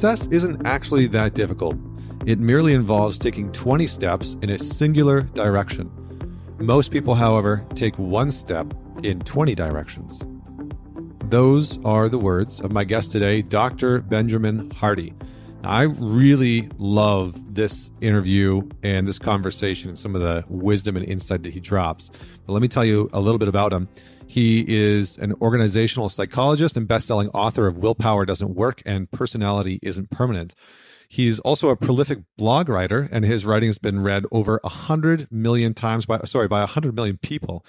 Success isn't actually that difficult. It merely involves taking 20 steps in a singular direction. Most people, however, take one step in 20 directions. Those are the words of my guest today, Dr. Benjamin Hardy. I really love this interview and this conversation and some of the wisdom and insight that he drops. But let me tell you a little bit about him. He is an organizational psychologist and best-selling author of Willpower Doesn't Work and Personality Isn't Permanent. He's also a prolific blog writer, and his writing has been read over 100 million times by, sorry, by 100 million people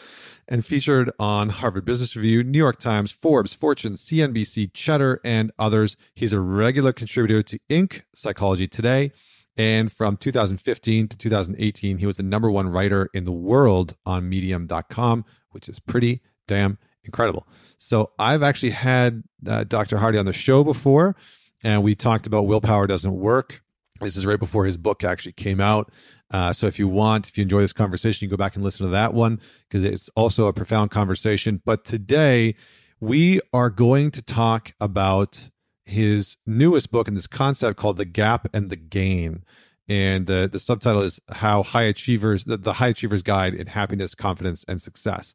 and featured on Harvard Business Review, New York Times, Forbes, Fortune, CNBC, Cheddar, and others. He's a regular contributor to Inc., Psychology Today. And from 2015 to 2018, he was the number one writer in the world on medium.com, which is pretty damn incredible. So I've actually had uh, Dr. Hardy on the show before and we talked about willpower doesn't work. This is right before his book actually came out. Uh, so if you want, if you enjoy this conversation, you go back and listen to that one because it's also a profound conversation. But today we are going to talk about his newest book and this concept called the gap and the gain. And the, the subtitle is how high achievers, the, the high achievers guide in happiness, confidence, and success.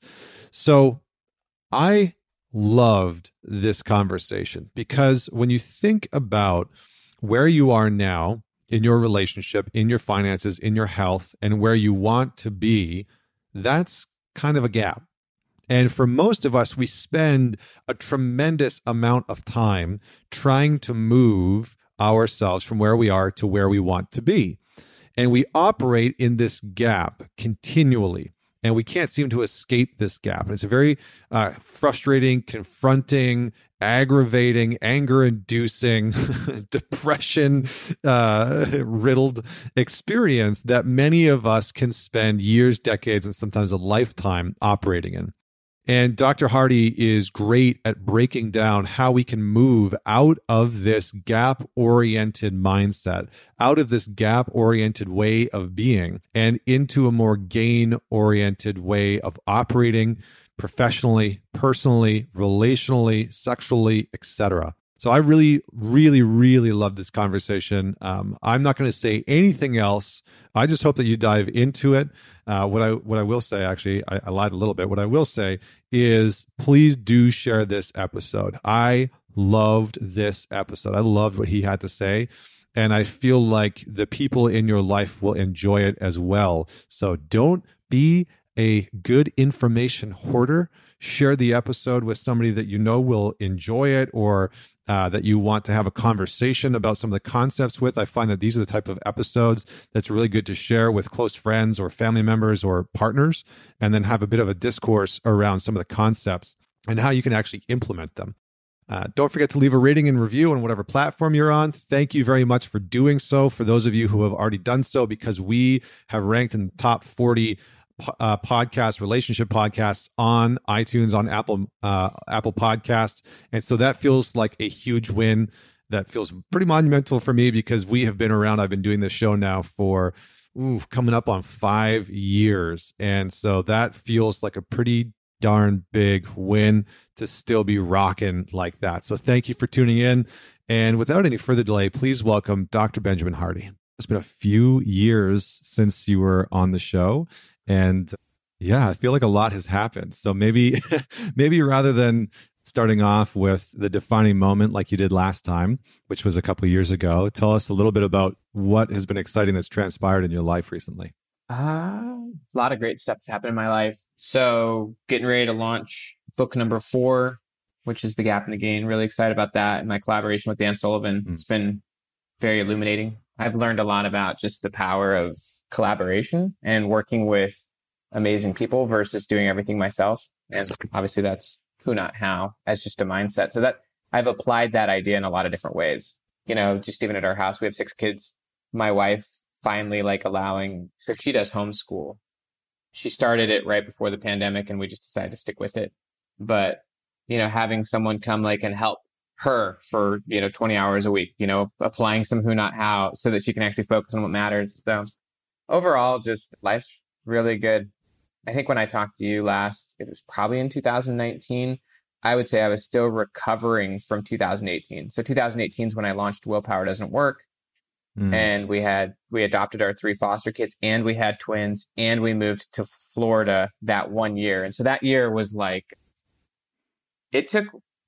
So I loved this conversation because when you think about where you are now in your relationship, in your finances, in your health, and where you want to be, that's kind of a gap. And for most of us, we spend a tremendous amount of time trying to move ourselves from where we are to where we want to be. And we operate in this gap continually and we can't seem to escape this gap. And it's a very uh, frustrating, confronting, aggravating, anger inducing, depression uh, riddled experience that many of us can spend years, decades, and sometimes a lifetime operating in. And Dr. Hardy is great at breaking down how we can move out of this gap oriented mindset, out of this gap oriented way of being, and into a more gain oriented way of operating professionally, personally, relationally, sexually, etc. So I really, really, really love this conversation. Um, I'm not going to say anything else. I just hope that you dive into it. Uh, what I what I will say, actually, I, I lied a little bit. What I will say is, please do share this episode. I loved this episode. I loved what he had to say. And I feel like the people in your life will enjoy it as well. So don't be a good information hoarder. Share the episode with somebody that you know will enjoy it or uh, that you want to have a conversation about some of the concepts with. I find that these are the type of episodes that's really good to share with close friends or family members or partners, and then have a bit of a discourse around some of the concepts and how you can actually implement them. Uh, don't forget to leave a rating and review on whatever platform you're on. Thank you very much for doing so. For those of you who have already done so, because we have ranked in the top 40 uh, relationship podcasts on iTunes, on Apple uh, Apple Podcasts, and so that feels like a huge win. That feels pretty monumental for me because we have been around. I've been doing this show now for ooh, coming up on five years, and so that feels like a pretty darn big win to still be rocking like that. So thank you for tuning in. And without any further delay, please welcome Dr. Benjamin Hardy. It's been a few years since you were on the show. And yeah, I feel like a lot has happened. So maybe, maybe rather than starting off with the defining moment like you did last time, which was a couple years ago, tell us a little bit about what has been exciting that's transpired in your life recently. Uh, a lot of great stuff happened in my life. So getting ready to launch book number four, which is The Gap and the Gain. Really excited about that. And my collaboration with Dan Sullivan. Mm. It's been very illuminating. I've learned a lot about just the power of collaboration and working with amazing people versus doing everything myself. And obviously that's who, not how, as just a mindset. So that I've applied that idea in a lot of different ways. You know, just even at our house, we have six kids. My wife finally like allowing, so she does homeschool. She started it right before the pandemic and we just decided to stick with it. But, you know, having someone come like and help her for, you know, 20 hours a week, you know, applying some who, not how so that she can actually focus on what matters. So overall, just life's really good. I think when I talked to you last, it was probably in 2019. I would say I was still recovering from 2018. So 2018 is when I launched Willpower Doesn't Work. Mm. And we had we adopted our three foster kids and we had twins and we moved to Florida that one year. And so that year was like it took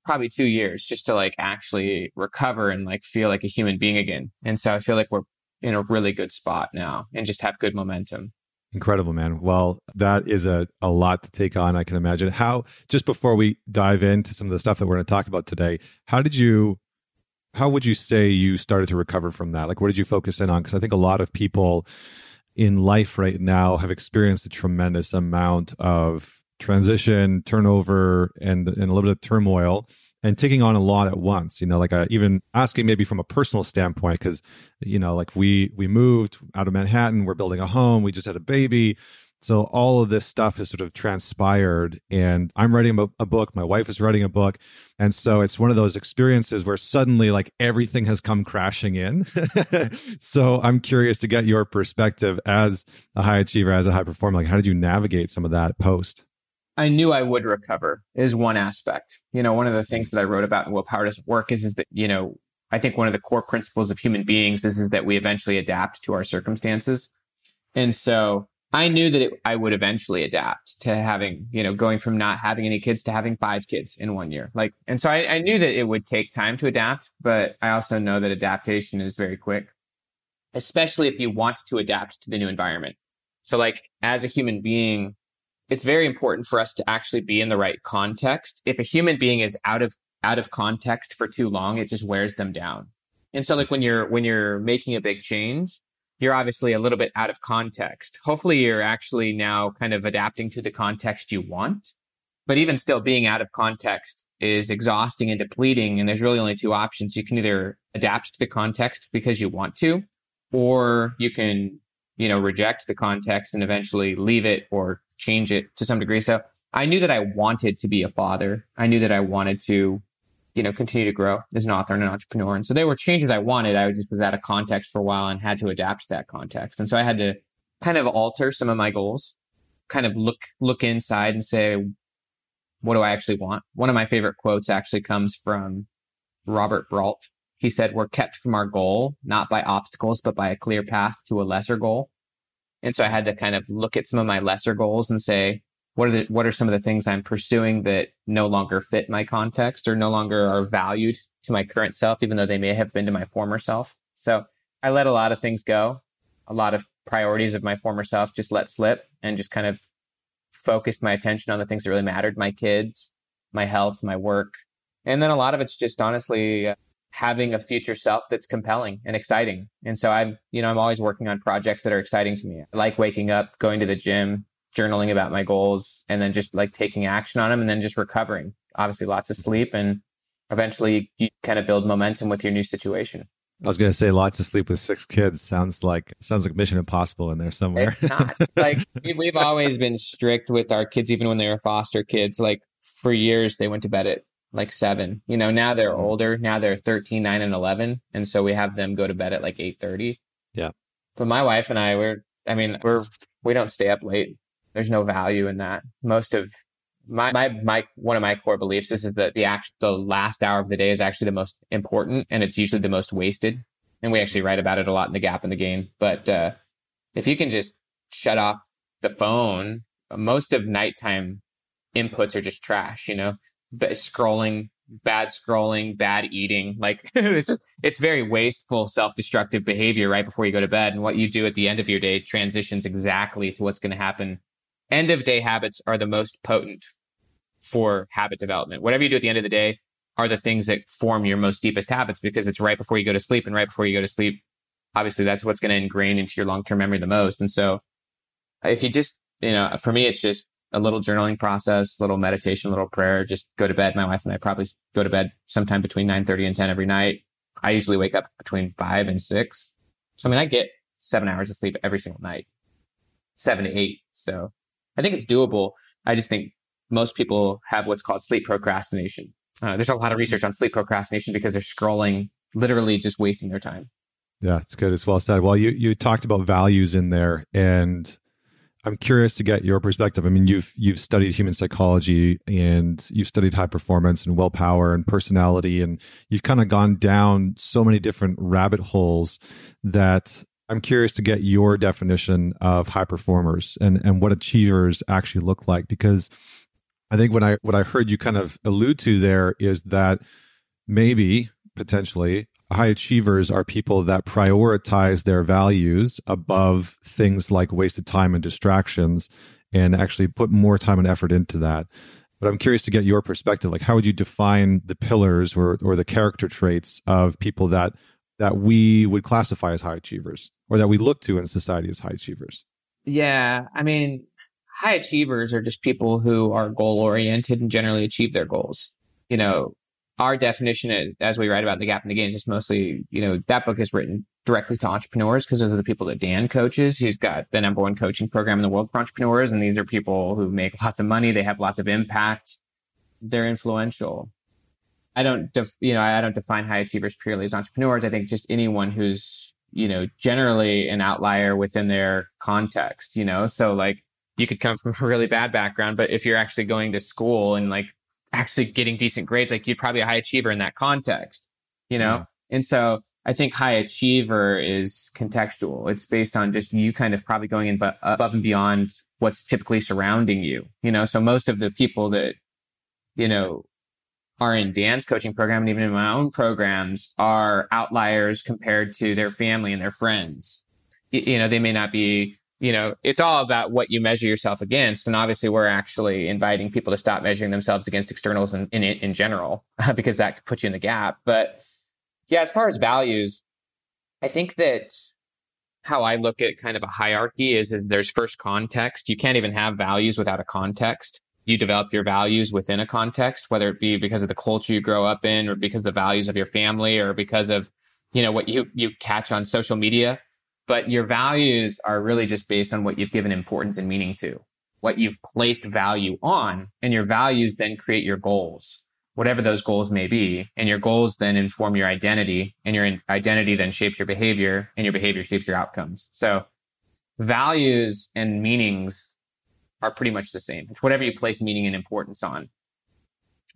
probably 2 years just to like actually recover and like feel like a human being again. And so I feel like we're in a really good spot now and just have good momentum. Incredible, man. Well, that is a, a lot to take on, I can imagine. How, just before we dive into some of the stuff that we're going to talk about today, how did you, how would you say you started to recover from that? Like, what did you focus in on? Because I think a lot of people in life right now have experienced a tremendous amount of transition, turnover, and, and a little bit of turmoil and taking on a lot at once you know like uh, even asking maybe from a personal standpoint because you know like we we moved out of manhattan we're building a home we just had a baby. So all of this stuff has sort of transpired and i'm writing a, a book my wife is writing a book and so it's one of those experiences where suddenly like everything has come crashing in. So i'm curious to get your perspective as a high achiever as a high performer like how did you navigate some of that post I knew I would recover is one aspect. You know, one of the things that I wrote about in Willpower Doesn't Work is, is that, you know, I think one of the core principles of human beings is, is that we eventually adapt to our circumstances. And so I knew that it, I would eventually adapt to having, you know, going from not having any kids to having five kids in one year. Like, and so I, I knew that it would take time to adapt, but I also know that adaptation is very quick, especially if you want to adapt to the new environment. So, like, as a human being, it's very important for us to actually be in the right context. If a human being is out of out of context for too long, it just wears them down. And so like when you're when you're making a big change, you're obviously a little bit out of context. Hopefully you're actually now kind of adapting to the context you want. But even still being out of context is exhausting and depleting and there's really only two options. You can either adapt to the context because you want to or you can, you know, reject the context and eventually leave it or change it to some degree. So I knew that I wanted to be a father. I knew that I wanted to, you know, continue to grow as an author and an entrepreneur. And so there were changes I wanted. I just was out of context for a while and had to adapt to that context. And so I had to kind of alter some of my goals, kind of look look inside and say, what do I actually want? One of my favorite quotes actually comes from Robert Brault. He said, We're kept from our goal, not by obstacles, but by a clear path to a lesser goal. And so I had to kind of look at some of my lesser goals and say, what are the, what are some of the things I'm pursuing that no longer fit my context or no longer are valued to my current self, even though they may have been to my former self. So I let a lot of things go. A lot of priorities of my former self just let slip and just kind of focused my attention on the things that really mattered my kids, my health, my work. And then a lot of it's just honestly having a future self that's compelling and exciting. And so I'm, you know, I'm always working on projects that are exciting to me. I like waking up, going to the gym, journaling about my goals, and then just like taking action on them and then just recovering. Obviously, lots of mm-hmm. sleep and eventually you kind of build momentum with your new situation. I was going to say lots of sleep with six kids sounds like sounds like Mission Impossible in there somewhere. It's not like we've always been strict with our kids, even when they were foster kids. Like for years, they went to bed at like seven. You know, now they're mm-hmm. older. Now they're 13, 9, and 11. And so we have them go to bed at like 8.30. Yeah. But my wife and I, we're, I mean, we're, we don't stay up late. There's no value in that. Most of my, my, my, one of my core beliefs is, is that the act, the last hour of the day is actually the most important and it's usually the most wasted. And we actually write about it a lot in the gap in the gain. But, uh, if you can just shut off the phone, most of nighttime inputs are just trash, you know? Scrolling, bad scrolling, bad eating. Like it's it's very wasteful, self-destructive behavior right before you go to bed. And what you do at the end of your day transitions exactly to what's going to happen. End of day habits are the most potent for habit development. Whatever you do at the end of the day are the things that form your most deepest habits because it's right before you go to sleep. And right before you go to sleep, obviously that's what's going to ingrain into your long-term memory the most. And so if you just, you know, for me, it's just a little journaling process, little meditation, little prayer, just go to bed. My wife and I probably go to bed sometime between 9:30 and 10 every night. I usually wake up between 5 and 6. So I mean I get 7 hours of sleep every single night. 7 to 8. So I think it's doable. I just think most people have what's called sleep procrastination. Uh, there's a lot of research on sleep procrastination because they're scrolling, literally just wasting their time. Yeah, it's good. It's well said. Well, you you talked about values in there, and I'm curious to get your perspective. I mean, you've you've studied human psychology and you've studied high performance and willpower and personality, and you've kind of gone down so many different rabbit holes that I'm curious to get your definition of high performers and and what achievers actually look like because I think what I what I heard you kind of allude to there is that maybe potentially high achievers are people that prioritize their values above things like wasted time and distractions and actually put more time and effort into that. But I'm curious to get your perspective. Like, how would you define the pillars or, or the character traits of people that that we would classify as high achievers or that we look to in society as high achievers? Yeah, I mean, high achievers are just people who are goal oriented and generally achieve their goals. You know, our definition as we write about the gap in the gain is just mostly, you know, that book is written directly to entrepreneurs because those are the people that Dan coaches. He's got the number one coaching program in the world for entrepreneurs. And these are people who make lots of money. They have lots of impact. They're influential. I don't, def, you know, I don't define high achievers purely as entrepreneurs. I think just anyone who's, you know, generally an outlier within their context, you know, so like you could come from a really bad background, but if you're actually going to school and like actually getting decent grades, like you're probably a high achiever in that context, you know? Mm. And so I think high achiever is contextual. It's based on just you kind of probably going in but above and beyond what's typically surrounding you, you know? So most of the people that, you know, are in Dan's coaching program and even in my own programs are outliers compared to their family and their friends. You know, they may not be you know, it's all about what you measure yourself against. And obviously, we're actually inviting people to stop measuring themselves against externals in, in, in general, because that could put you in the gap. But yeah, as far as values, I think that how I look at kind of a hierarchy is, is there's first context. You can't even have values without a context. You develop your values within a context, whether it be because of the culture you grow up in or because the values of your family or because of, you know, what you, you catch on social media but your values are really just based on what you've given importance and meaning to, what you've placed value on. And your values then create your goals, whatever those goals may be. And your goals then inform your identity, and your identity then shapes your behavior, and your behavior shapes your outcomes. So values and meanings are pretty much the same. It's whatever you place meaning and importance on.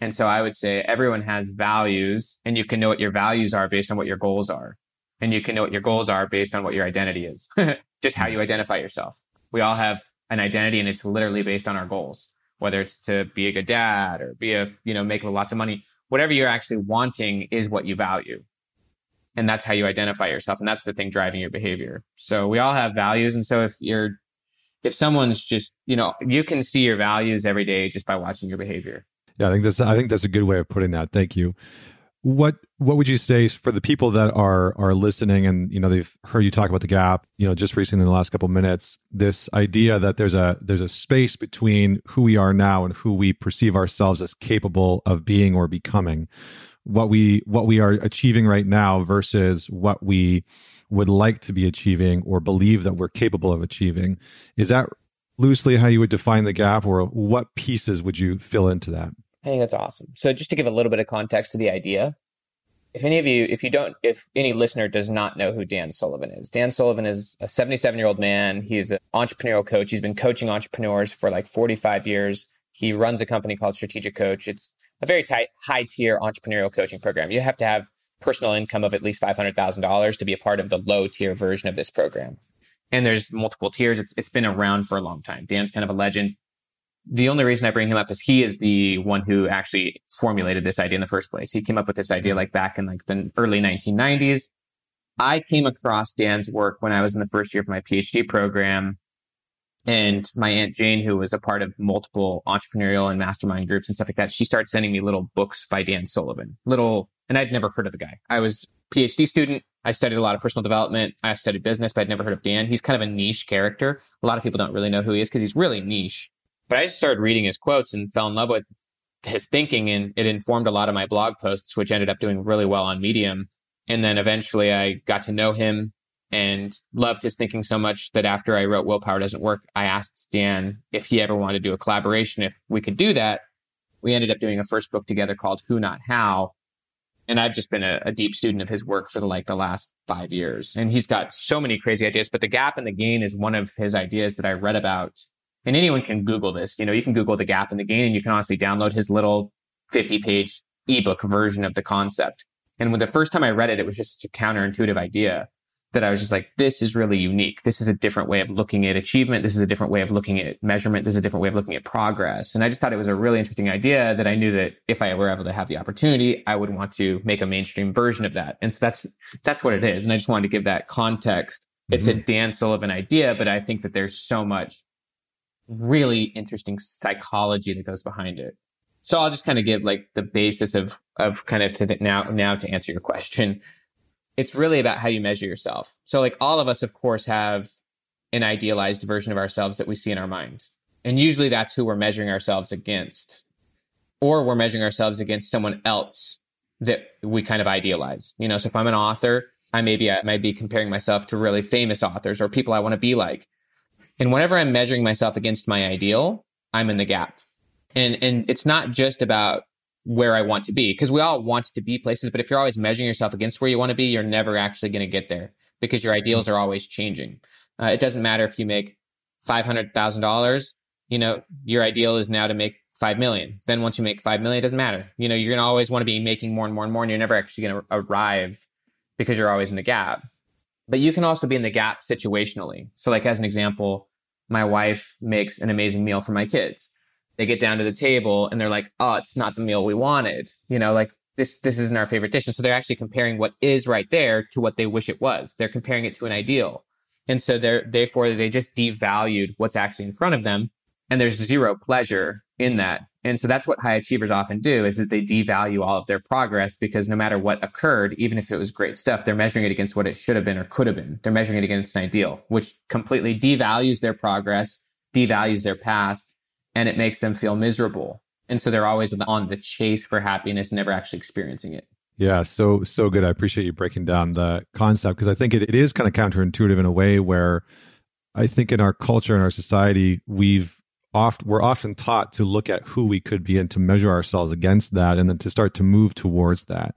And so I would say everyone has values, and you can know what your values are based on what your goals are and you can know what your goals are based on what your identity is, just how you identify yourself. We all have an identity and it's literally based on our goals, whether it's to be a good dad or be a, you know, make lots of money, whatever you're actually wanting is what you value. And that's how you identify yourself. And that's the thing driving your behavior. So we all have values. And so if you're, if someone's just, you know, you can see your values every day just by watching your behavior. Yeah, I think that's I think that's a good way of putting that. Thank you. What what would you say for the people that are are listening and you know they've heard you talk about the gap you know just recently in the last couple of minutes this idea that there's a there's a space between who we are now and who we perceive ourselves as capable of being or becoming what we what we are achieving right now versus what we would like to be achieving or believe that we're capable of achieving. Is that loosely how you would define the gap or what pieces would you fill into that I think that's awesome. So just to give a little bit of context to the idea, if any of you, if you don't, if any listener does not know who Dan Sullivan is, Dan Sullivan is a 77 year old man. He's an entrepreneurial coach. He's been coaching entrepreneurs for like 45 years. He runs a company called Strategic Coach. It's a very tight, high tier entrepreneurial coaching program. You have to have personal income of at least $500,000 to be a part of the low tier version of this program. And there's multiple tiers. It's, it's been around for a long time. Dan's kind of a legend the only reason I bring him up is he is the one who actually formulated this idea in the first place. He came up with this idea like back in like the early 1990s. I came across Dan's work when I was in the first year of my PhD program. And my Aunt Jane, who was a part of multiple entrepreneurial and mastermind groups and stuff like that, she started sending me little books by Dan Sullivan. Little, and I'd never heard of the guy. I was PhD student. I studied a lot of personal development. I studied business, but I'd never heard of Dan. He's kind of a niche character. A lot of people don't really know who he is because he's really niche. But I just started reading his quotes and fell in love with his thinking, and it informed a lot of my blog posts, which ended up doing really well on Medium. And then eventually I got to know him and loved his thinking so much that after I wrote Willpower Doesn't Work, I asked Dan if he ever wanted to do a collaboration, if we could do that. We ended up doing a first book together called Who Not How. And I've just been a, a, deep student of his work for the, like the last five years. And he's got so many crazy ideas, but the gap and the gain is one of his ideas that I read about. And anyone can Google this. You know, you can Google the gap and the gain and you can honestly download his little 50 page ebook version of the concept. And when the first time I read it, it was just such a counterintuitive idea that I was just like, this is really unique. This is a different way of looking at achievement. This is a different way of looking at measurement. This is a different way of looking at progress. And I just thought it was a really interesting idea that I knew that if I were able to have the opportunity, I would want to make a mainstream version of that. And so that's that's what it is. And I just wanted to give that context. Mm-hmm. It's a mm-hmm. Dan idea, but I think that there's so much really interesting psychology that goes behind it. So I'll just kind of give like the basis of of kind of to the, now now to answer your question it's really about how you measure yourself. So, like all of us, of course, have an idealized version of ourselves that we see in our mind. And usually that's who we're measuring ourselves against. Or we're measuring ourselves against someone else that we kind of idealize. You know, so if I'm an author, I maybe I might be comparing myself to really famous authors or people I want to be like. And whenever I'm measuring myself against my ideal, I'm in the gap. And and it's not just about where I want to be because we all want to be places. But if you're always measuring yourself against where you want to be, you're never actually going to get there because your ideals are always changing. Uh, it doesn't matter if you make five hundred thousand dollars. You know, your ideal is now to make five million. Then once you make five million, it doesn't matter. You know, you're to always want to be making more and more and more, and you're never actually to arrive because you're always in the gap. But you can also be in the gap situationally. So, like as an example, my wife makes an amazing meal for my kids they get down to the table and they're like, oh, it's not the meal we wanted. You know, like this this isn't our favorite dish. And so they're actually comparing what is right there to what they wish it was. They're comparing it to an ideal. And so they're therefore they just devalued what's actually in front of them. And there's zero pleasure in that. And so that's what high achievers often do is that they devalue all of their progress because no matter what occurred, even if it was great stuff, they're measuring it against what it should have been or could have been. They're measuring it against an ideal, which completely devalues their progress, devalues their past, and it makes them feel miserable. And so they're always on the chase for happiness, never actually experiencing it. Yeah, so so good. I appreciate you breaking down the concept because I think it, it is kind of counterintuitive in a way where I think in our culture and our society we've oft we're often taught to look at who we could be and to measure ourselves against that and then to start to move towards that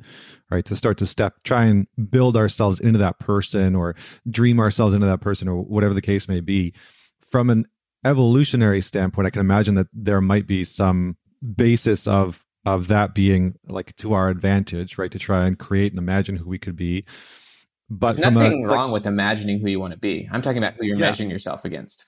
right to start to step try and build ourselves into that person or dream ourselves into that person or whatever the case may be from an evolutionary standpoint, I can imagine that there might be some basis of of that being like to our advantage, right? To try and create and imagine who we could be. But There's nothing a, wrong like, with imagining who you want to be. I'm talking about who you're yeah. measuring yourself against.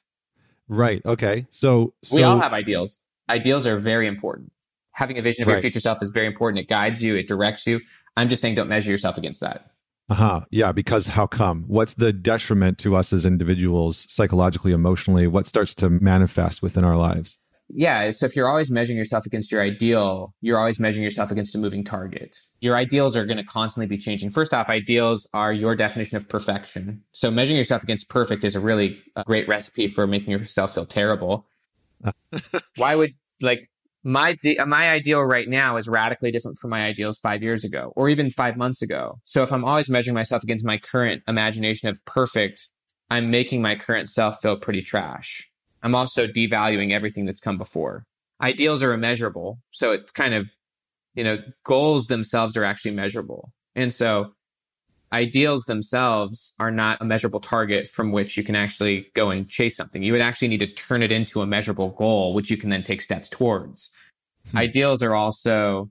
Right. Okay. So, so, we all have ideals. Ideals are very important. Having a vision of right. your future self is very important. It guides you. It directs you. I'm just saying, don't measure yourself against that. Uh-huh. Yeah, because how come? What's the detriment to us as individuals psychologically, emotionally? What starts to manifest within our lives? Yeah, so if you're always measuring yourself against your ideal, you're always measuring yourself against a moving target. Your ideals are going to constantly be changing. First off, ideals are your definition of perfection. So measuring yourself against perfect is a really uh, great recipe for making yourself feel terrible. Why would like my uh, my ideal right now is radically different from my ideals five years ago or even five months ago. So if I'm always measuring myself against my current imagination of perfect, I'm making my current self feel pretty trash. I'm also devaluing everything that's come before. Ideals are immeasurable, so it's kind of you know goals themselves are actually measurable, and so ideals themselves are not a measurable target from which you can actually go and chase something. You would actually need to turn it into a measurable goal, which you can then take steps towards. Hmm. Ideals are also,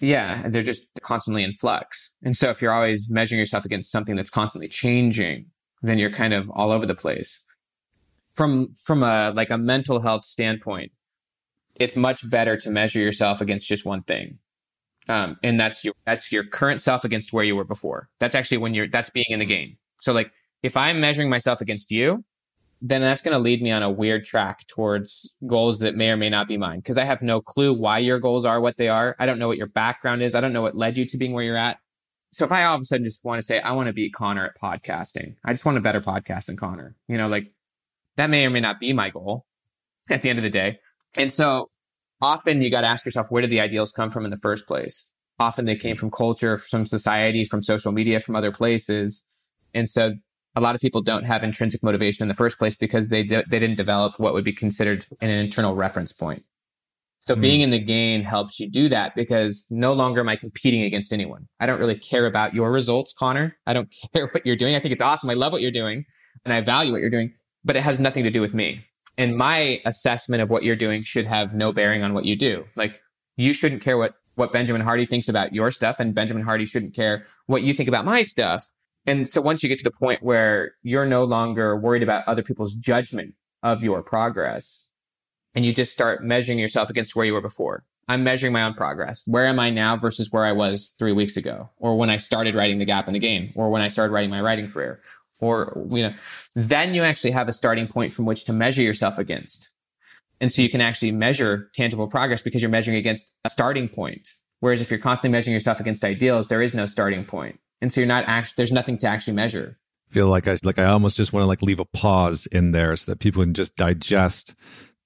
yeah, they're just constantly in flux. And so if you're always measuring yourself against something that's constantly changing, then you're kind of all over the place. From from a like a mental health standpoint, it's much better to measure yourself against just one thing um, and that's your that's your current self against where you were before. That's actually when you're that's being in the gain. So like if I'm measuring myself against you, then that's going to lead me on a weird track towards goals that may or may not be mine because I have no clue why your goals are what they are. I don't know what your background is. I don't know what led you to being where you're at. So if I all of a sudden just want to say I want to beat Connor at podcasting, I just want a better podcast than Connor. You know, like that may or may not be my goal at the end of the day. And so often you got to ask yourself, where did the ideals come from in the first place? Often they came from culture, from society, from social media, from other places. And so a lot of people don't have intrinsic motivation in the first place because they, they didn't develop what would be considered an internal reference point. So mm. being in the gain helps you do that because no longer am I competing against anyone. I don't really care about your results, Connor. I don't care what you're doing. I think it's awesome. I love what you're doing and I value what you're doing, but it has nothing to do with me. And my assessment of what you're doing should have no bearing on what you do. Like you shouldn't care what what Benjamin Hardy thinks about your stuff and Benjamin Hardy shouldn't care what you think about my stuff. And so once you get to the point where you're no longer worried about other people's judgment of your progress, and you just start measuring yourself against where you were before. I'm measuring my own progress. Where am I now versus where I was three weeks ago, or when I started writing the gap in the Gain, or when I started writing my writing career, or you know, then you actually have a starting point from which to measure yourself against, and so you can actually measure tangible progress because you're measuring against a starting point. Whereas if you're constantly measuring yourself against ideals, there is no starting point, and so you're not actually there's nothing to actually measure. Feel like I like I almost just want to like leave a pause in there so that people can just digest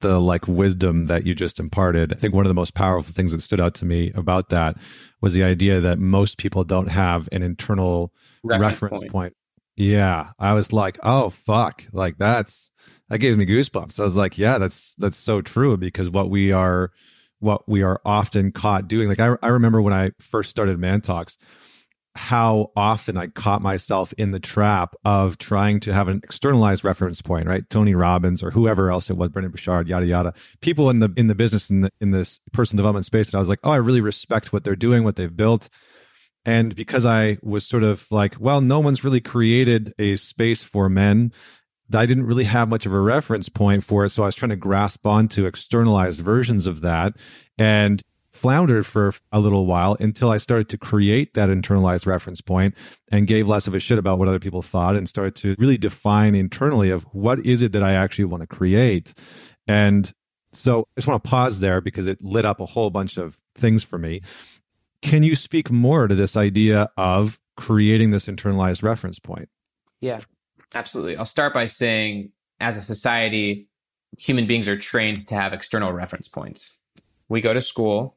the like wisdom that you just imparted. I think one of the most powerful things that stood out to me about that was the idea that most people don't have an internal reference, reference point. point. Yeah. I was like, oh fuck. Like that's that gave me goosebumps. I was like, yeah, that's that's so true because what we are what we are often caught doing. Like I I remember when I first started Man Talks, how often I caught myself in the trap of trying to have an externalized reference point, right? Tony Robbins or whoever else it was, Brendon Burchard, yada yada. People in the in the business in the, in this person development space, and I was like, oh, I really respect what they're doing, what they've built. And because I was sort of like, well, no one's really created a space for men. I didn't really have much of a reference point for it. So I was trying to grasp onto externalized versions of that. And floundered for a little while until I started to create that internalized reference point and gave less of a shit about what other people thought and started to really define internally of what is it that I actually want to create. And so I just want to pause there because it lit up a whole bunch of things for me. Can you speak more to this idea of creating this internalized reference point? Yeah, absolutely. I'll start by saying as a society, human beings are trained to have external reference points. We go to school,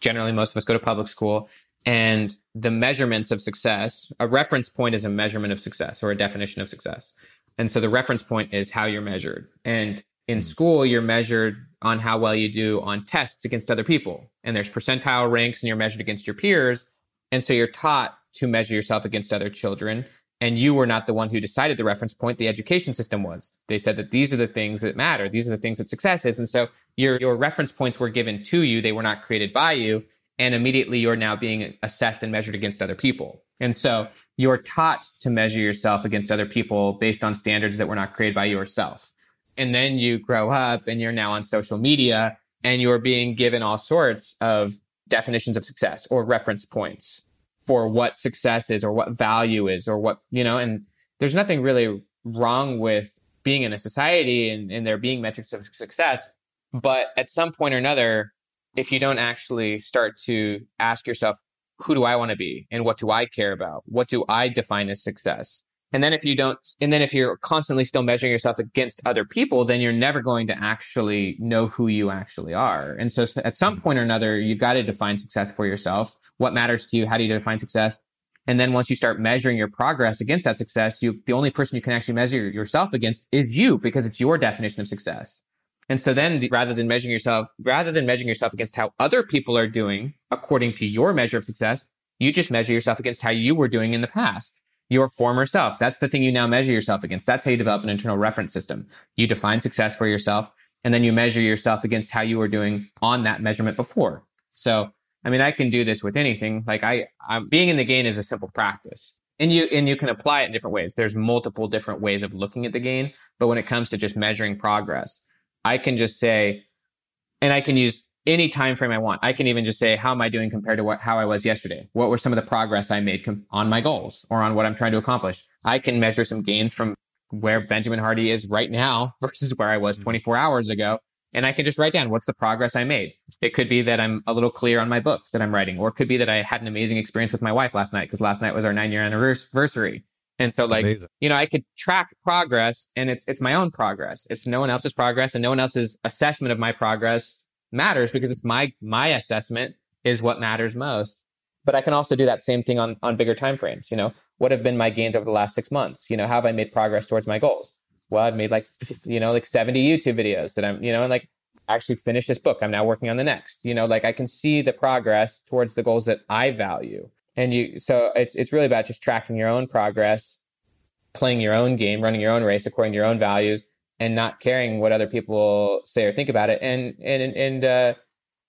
generally most of us go to public school and the measurements of success a reference point is a measurement of success or a definition of success and so the reference point is how you're measured and in hmm. school you're measured on how well you do on tests against other people and there's percentile ranks and you're measured against your peers and so you're taught to measure yourself against other children and you were not the one who decided the reference point the education system was. They said that these are the things that matter these are the things that success is and so your your reference points were given to you they were not created by you and immediately you're now being assessed and measured against other people. And so you're taught to measure yourself against other people based on standards that were not created by yourself and then you grow up and you're now on social media and you're being given all sorts of definitions of success or reference points for what success is or what value is or what you know and there's nothing really wrong with being in a society and, and there being metrics of success but at some point or another, if you don't actually start to ask yourself, who do I want to be? And what do I care about? What do I define as success? And then if you don't, and then if you're constantly still measuring yourself against other people, then you're never going to actually know who you actually are. And so at some hmm. point or another, you've got to define success for yourself. What matters to you? How do you define success? And then once you start measuring your progress against that success, you, the only person you can actually measure yourself against is you because it's your definition of success. And so then rather than measuring yourself, rather than measuring yourself against how other people are doing according to your measure of success, you just measure yourself against how you were doing in the past, your former self. That's the thing you now measure yourself against. That's how you develop an internal reference system. You define success for yourself and then you measure yourself against how you were doing on that measurement before. So, I mean, I can do this with anything. Like I, I'm being in the gain is a simple practice and you, and you can apply it in different ways. There's multiple different ways of looking at the gain. But when it comes to just measuring progress, I can just say, and I can use any time frame I want. I can even just say, how am I doing compared to what, how I was yesterday? What were some of the progress I made com- on my goals or on what I'm trying to accomplish? I can measure some gains from where Benjamin Hardy is right now versus where I was mm-hmm. 24 hours ago. And I can just write down what's the progress I made. It could be that I'm a little clear on my book that I'm writing, or it could be that I had an amazing experience with my wife last night because last night was our nine year anniversary. And so like, Amazing. you know, I could track progress and it's, it's my own progress. It's no one else's progress and no one else's assessment of my progress matters because it's my, my assessment is what matters most. But I can also do that same thing on, on bigger time frames. You know, what have been my gains over the last six months? You know, how have I made progress towards my goals? Well, I've made like, you know, like 70 YouTube videos that I'm, you know, and like actually finished this book. I'm now working on the next. You know, like I can see the progress towards the goals that I value. And you, so it's it's really about just tracking your own progress, playing your own game, running your own race according to your own values, and not caring what other people say or think about it. And and and uh,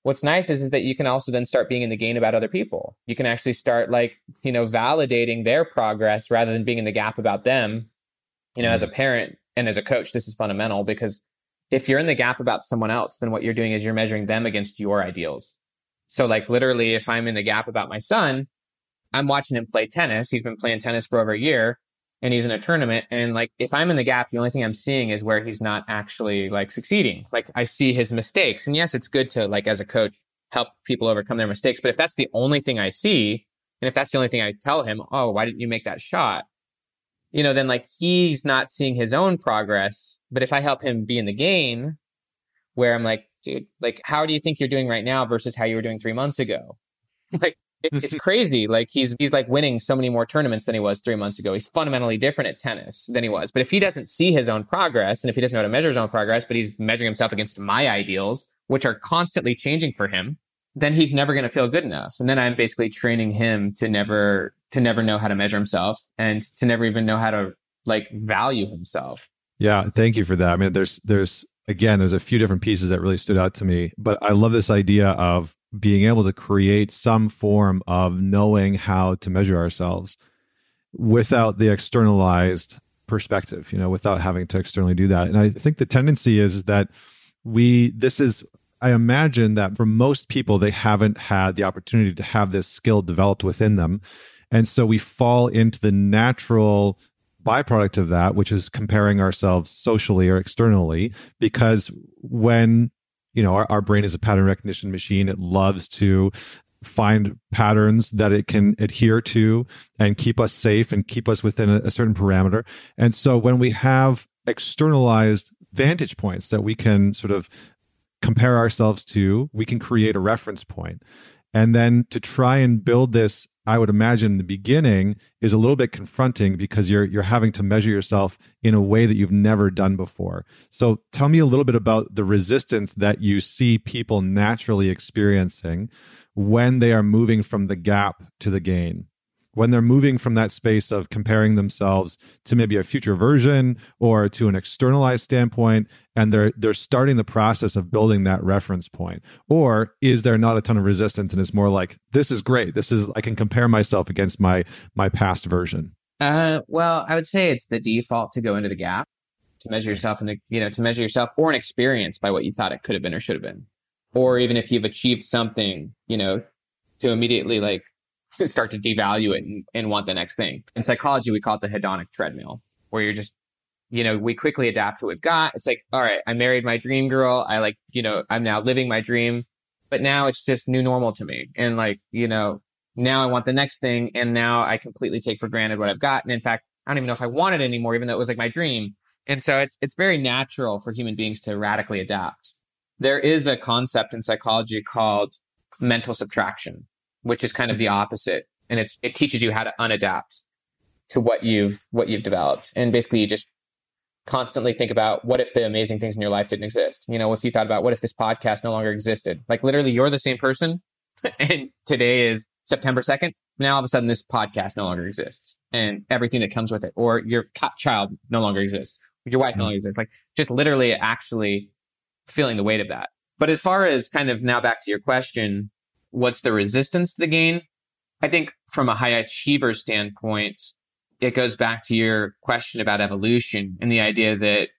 what's nice is, is that you can also then start being in the gain about other people. You can actually start like you know validating their progress rather than being in the gap about them. You know, mm-hmm. as a parent and as a coach, this is fundamental because if you're in the gap about someone else, then what you're doing is you're measuring them against your ideals. So, like, literally, if I'm in the gap about my son, I'm watching him play tennis. He's been playing tennis for over a year and he's in a tournament. And like, if I'm in the gap, the only thing I'm seeing is where he's not actually like succeeding. Like, I see his mistakes. And yes, it's good to, like, as a coach, help people overcome their mistakes. But if that's the only thing I see, and if that's the only thing I tell him, oh, why didn't you make that shot? You know, then like he's not seeing his own progress but if I help him be in the gain, where I'm like, dude, like, how do you think you're doing right now versus how you were doing three months ago? like, it, it's crazy. Like he's he's like winning so many more tournaments than he was three months ago. He's fundamentally different at tennis than he was. But if he doesn't see his own progress, and if he doesn't know how to measure his own progress, but he's measuring himself against my ideals, which are constantly changing for him, then he's never going to feel good enough. And then I'm basically training him to never to never know how to measure himself and to never even know how to like value himself. Yeah, thank you for that. I mean, there's there's again, there's a few different pieces that really stood out to me, but I love this idea of being able to create some form of knowing how to measure ourselves without the externalized perspective, you know, without having to externally do that. And I think the tendency is that we this is I imagine that for most people they haven't had the opportunity to have this skill developed within them. And so we fall into the natural byproduct of that, which is comparing ourselves socially or externally, because when you know our, our brain is a pattern recognition machine, it loves to find patterns that it can adhere to and keep us safe and keep us within a, a certain parameter. And so when we have externalized vantage points that we can sort of compare ourselves to, we can create a reference point. And then to try and build this I would imagine in the beginning is a little bit confronting because you're you're having to measure yourself in a way that you've never done before. So tell me a little bit about the resistance that you see people naturally experiencing when they are moving from the gap to the gain when they're moving from that space of comparing themselves to maybe a future version or to an externalized standpoint and they're they're starting the process of building that reference point. Or is there not a ton of resistance and it's more like this is great. This is i can compare myself against my my past version uh well i would say it's the default to go into the gap to measure yourself and the you know to measure yourself for an experience by what you thought it could have been or should have been. Or even if you've achieved something you know to immediately like start to devalue it and, and want the next thing. In psychology, we call it the hedonic treadmill, where you're just, you know, we quickly adapt to what we've got. It's like, all right, I married my dream girl. I like, you know, I'm now living my dream, but now it's just new normal to me. And like, you know, now I want the next thing. And now I completely take for granted what I've got. And in fact, I don't even know if I want it anymore, even though it was like my dream. And so it's it's very natural for human beings to radically adapt. There is a concept in psychology called mental subtraction, which is kind of the mm-hmm. opposite. And it's it teaches you how to unadapt to what you've what you've developed. And basically you just constantly think about what if the amazing things in your life didn't exist? You know, if you thought about what if this podcast no longer existed? Like literally you're the same person and today is September 2nd. Now all of a sudden this podcast no longer exists and everything that comes with it, or your child no longer exists, your wife no longer mm-hmm. exists. Like just literally actually feeling the weight of that. But as far as kind of now back to your question, what's the resistance to the gain? I think from a high achiever standpoint, it goes back to your question about evolution and the idea that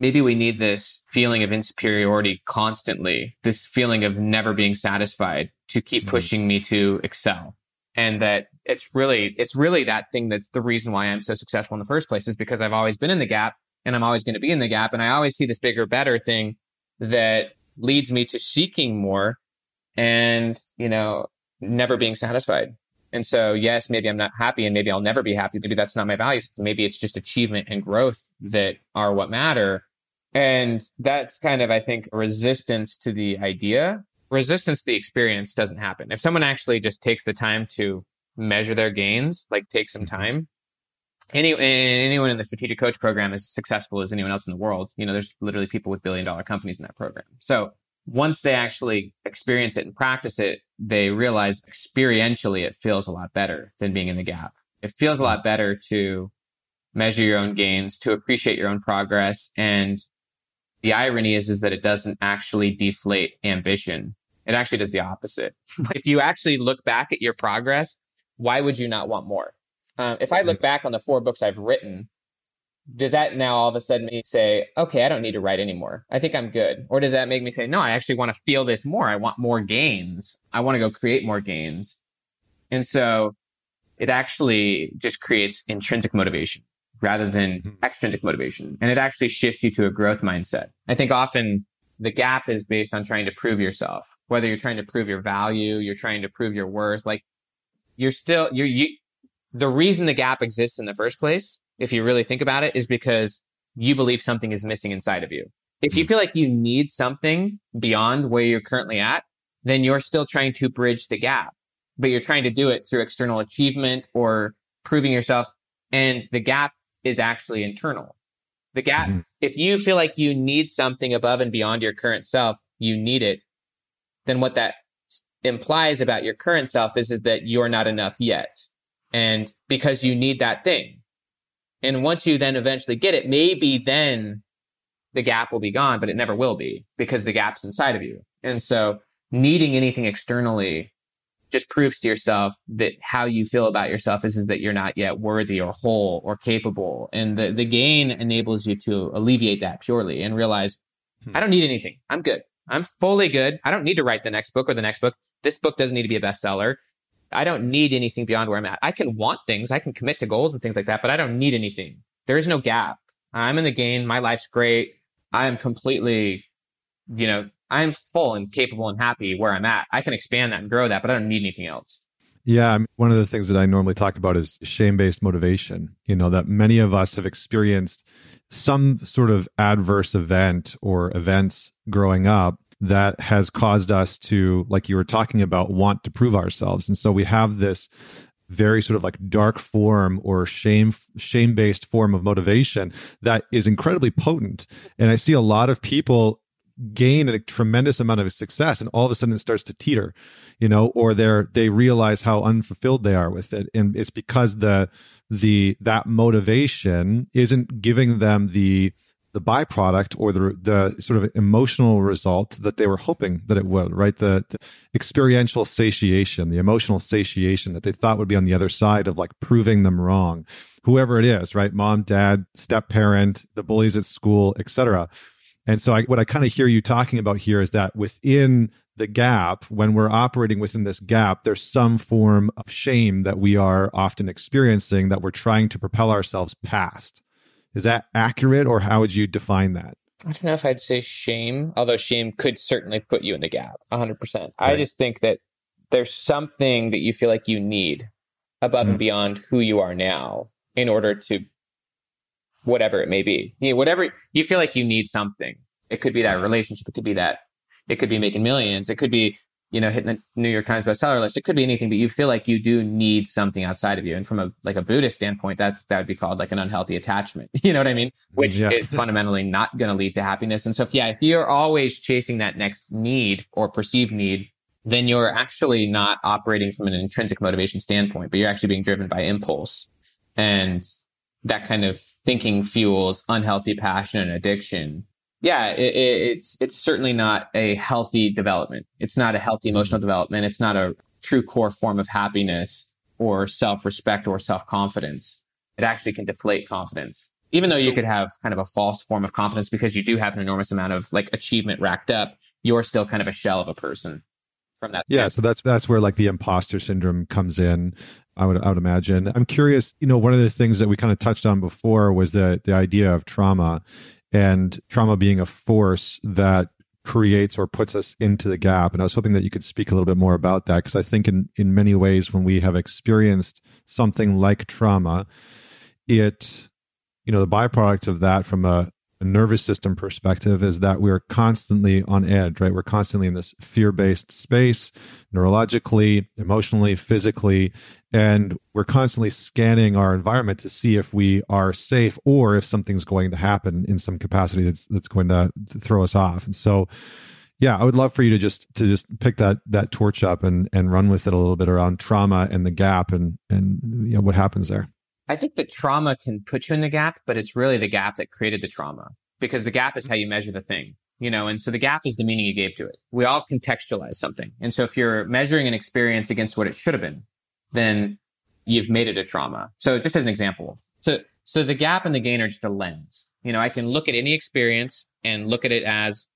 maybe we need this feeling of insuperiority constantly, this feeling of never being satisfied to keep mm-hmm. pushing me to excel. And that it's really, it's really that thing that's the reason why I'm so successful in the first place is because I've always been in the gap and I'm always going to be in the gap. And I always see this bigger, better thing that leads me to seeking more and, you know, never being satisfied. And so, yes, maybe I'm not happy and maybe I'll never be happy. Maybe that's not my values. Maybe it's just achievement and growth that are what matter. And that's kind of, I think, resistance to the idea. Resistance to the experience doesn't happen. If someone actually just takes the time to measure their gains, like take some mm-hmm. time, any anyone in the strategic coach program is successful as anyone else in the world. You know, there's literally people with billion dollar companies in that program. So once they actually experience it and practice it, they realize experientially it feels a lot better than being in the gap. It feels a lot better to measure your own gains, to appreciate your own progress. And the irony is, is that it doesn't actually deflate ambition. It actually does the opposite. if you actually look back at your progress, why would you not want more? Uh, if I look back on the four books I've written, does that now all of a sudden make me say, okay, I don't need to write anymore. I think I'm good. Or does that make me say, no, I actually want to feel this more. I want more gains. I want to go create more gains. And so it actually just creates intrinsic motivation rather than mm-hmm. extrinsic motivation. And it actually shifts you to a growth mindset. I think often the gap is based on trying to prove yourself, whether you're trying to prove your value, you're trying to prove your worth. Like you're still, you're, you, the reason the gap exists in the first place, if you really think about it, is because you believe something is missing inside of you. If you hmm. feel like you need something beyond where you're currently at, then you're still trying to bridge the gap, but you're trying to do it through external achievement or proving yourself. And the gap is actually internal. The gap, mm-hmm. if you feel like you need something above and beyond your current self, you need it, then what that implies about your current self is, is that you're not enough yet. And because you need that thing. And once you then eventually get it, maybe then the gap will be gone, but it never will be because the gap's inside of you. And so needing anything externally just proves to yourself that how you feel about yourself is, is that you're not yet worthy or whole or capable. And the, the gain enables you to alleviate that purely and realize, hmm. I don't need anything. I'm good. I'm fully good. I don't need to write the next book or the next book. This book doesn't need to be a bestseller. I don't need anything beyond where I'm at. I can want things, I can commit to goals and things like that, but I don't need anything. There is no gap. I'm in the gain. My life's great. I am completely, you know, I'm full and capable and happy where I'm at. I can expand that and grow that, but I don't need anything else. Yeah, one of the things that I normally talk about is shame-based motivation. You know, that many of us have experienced some sort of adverse event or events growing up that has caused us to, like you were talking about, want to prove ourselves. And so we have this very sort of like dark form or shame shame based form of motivation that is incredibly potent and i see a lot of people gain a tremendous amount of success and all of a sudden it starts to teeter you know or they're they realize how unfulfilled they are with it and it's because the the that motivation isn't giving them the the byproduct or the the sort of emotional result that they were hoping that it would, right? The, the, experiential satiation, the emotional satiation that they thought would be on the other side of like proving them wrong, whoever it is, right? Mom, dad, step parent, the bullies at school, etc. And so, I, what I kind of hear you talking about here is that within the gap, when we're operating within this gap, there's some form of shame that we are often experiencing that we're trying to propel ourselves past is that accurate, or how would you define that? I don't know if I'd say shame, although shame could certainly put you in the gap 100%. I just think that there's something that you feel like you need above mm-hmm. and beyond who you are now in order to whatever it may be. You know, whatever you feel like you need something. It could be that relationship, it could be that it could be making millions, it could be you know, hitting the New York Times bestseller list. It could be anything, but you feel like you do need something outside of you. And from a like a Buddhist standpoint, that that would be called like an unhealthy attachment. You know what I mean? Which yeah. is fundamentally not going to lead to happiness. And so, if, yeah, if you're always chasing that next need or perceived need, then you're actually not operating from an intrinsic motivation standpoint, but you're actually being driven by impulse. And that kind of thinking fuels unhealthy passion and addiction yeah, it, it's it's certainly not a healthy development. It's not a healthy emotional development. It's not a true core form of happiness or self-respect or self-confidence. It actually can deflate confidence. Even though you could have kind of a false form of confidence because you do have an enormous amount of like achievement racked up, you're still kind of a shell of a person from that. Yeah, so that's that's where like the imposter syndrome comes in. I would I would imagine. I'm curious. You know, one of the things that we kind of touched on before was the the idea of trauma, and trauma being a force that creates or puts us into the gap. And I was hoping that you could speak a little bit more about that because I think in in many ways when we have experienced something like trauma, it you know the byproduct of that from a a nervous system perspective is that we're constantly on edge, right? We're constantly in this fear based space, neurologically, emotionally, physically, and we're constantly scanning our environment to see if we are safe or if something's going to happen in some capacity that's that's going to, throw us off. And so, yeah, I would love for you to just to just pick that that torch up and and run with it a little bit around trauma and the gap and and you know what happens there. I think the trauma can put you in the gap, but it's really the gap that created the trauma because the gap is how you measure the thing, you know, and so the gap is the meaning you gave to it. We all contextualize something. And so if you're measuring an experience against what it should have been, then you've made it a trauma. So just as an example, so, so the gap and the gain are just a lens. You know, I can look at any experience and look at it as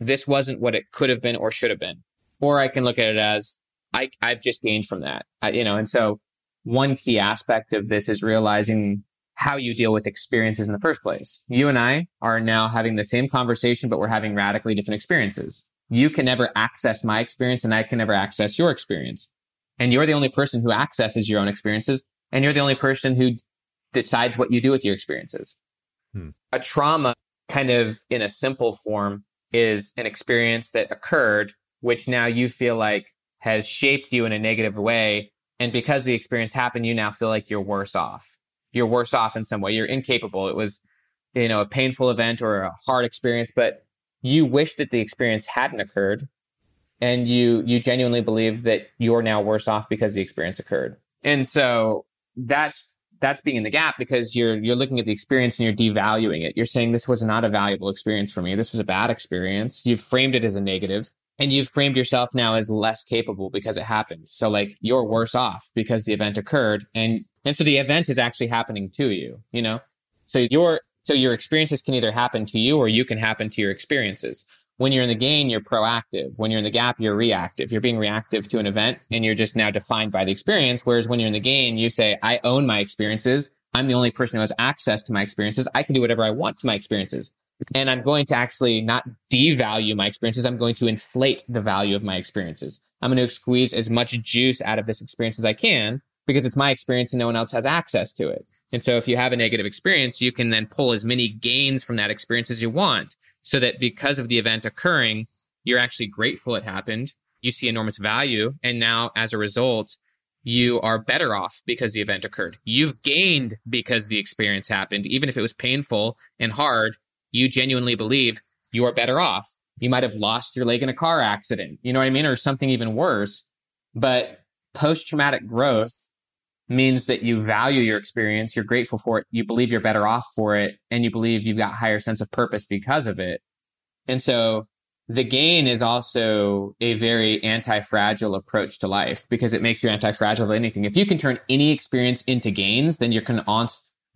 this wasn't what it could have been or should have been. Or I can look at it as I, I've just gained from that, I, you know, and so one key aspect of this is realizing how you deal with experiences in the first place. You and I are now having the same conversation, but we're having radically different experiences. You can never access my experience and I can never access your experience. And you're the only person who accesses your own experiences. And you're the only person who decides what you do with your experiences. Hmm. A trauma kind of in a simple form is an experience that occurred, which now you feel like has shaped you in a negative way and because the experience happened, you now feel like you're worse off. You're worse off in some way. You're incapable. It was, you know, a painful event or a hard experience, but you wish that the experience hadn't occurred. And you, you genuinely believe that you're now worse off because the experience occurred. And so that's, that's being in the gap because you're, you're looking at the experience and you're devaluing it. You're saying this was not a valuable experience for me. This was a bad experience. You've framed it as a negative and you've framed yourself now as less capable because it happened. So like you're worse off because the event occurred and and so the event is actually happening to you, you know? So your so your experiences can either happen to you or you can happen to your experiences. When you're in the gain, you're proactive. When you're in the gap, you're reactive. You're being reactive to an event and you're just now defined by the experience. Whereas when you're in the gain, you say, I own my experiences. I'm the only person who has access to my experiences. I can do whatever I want to my experiences and I'm going to actually not devalue my experiences. I'm going to inflate the value of my experiences. I'm going to squeeze as much juice out of this experience as I can because it's my experience and no one else has access to it. And so if you have a negative experience, you can then pull as many gains from that experience as you want so that because of the event occurring, you're actually grateful it happened. You see enormous value. And now as a result, you are better off because the event occurred. You've gained because the experience happened, even if it was painful and hard you genuinely believe you are better off. You might have lost your leg in a car accident, you know what I mean? Or something even worse. But post traumatic growth means that you value your experience, you're grateful for it, you believe you're better off for it, and you believe you've got higher sense of purpose because of it. And so the gain is also a very anti-fragile approach to life because it makes you anti-fragile to anything. If you can turn any experience into gains, then you can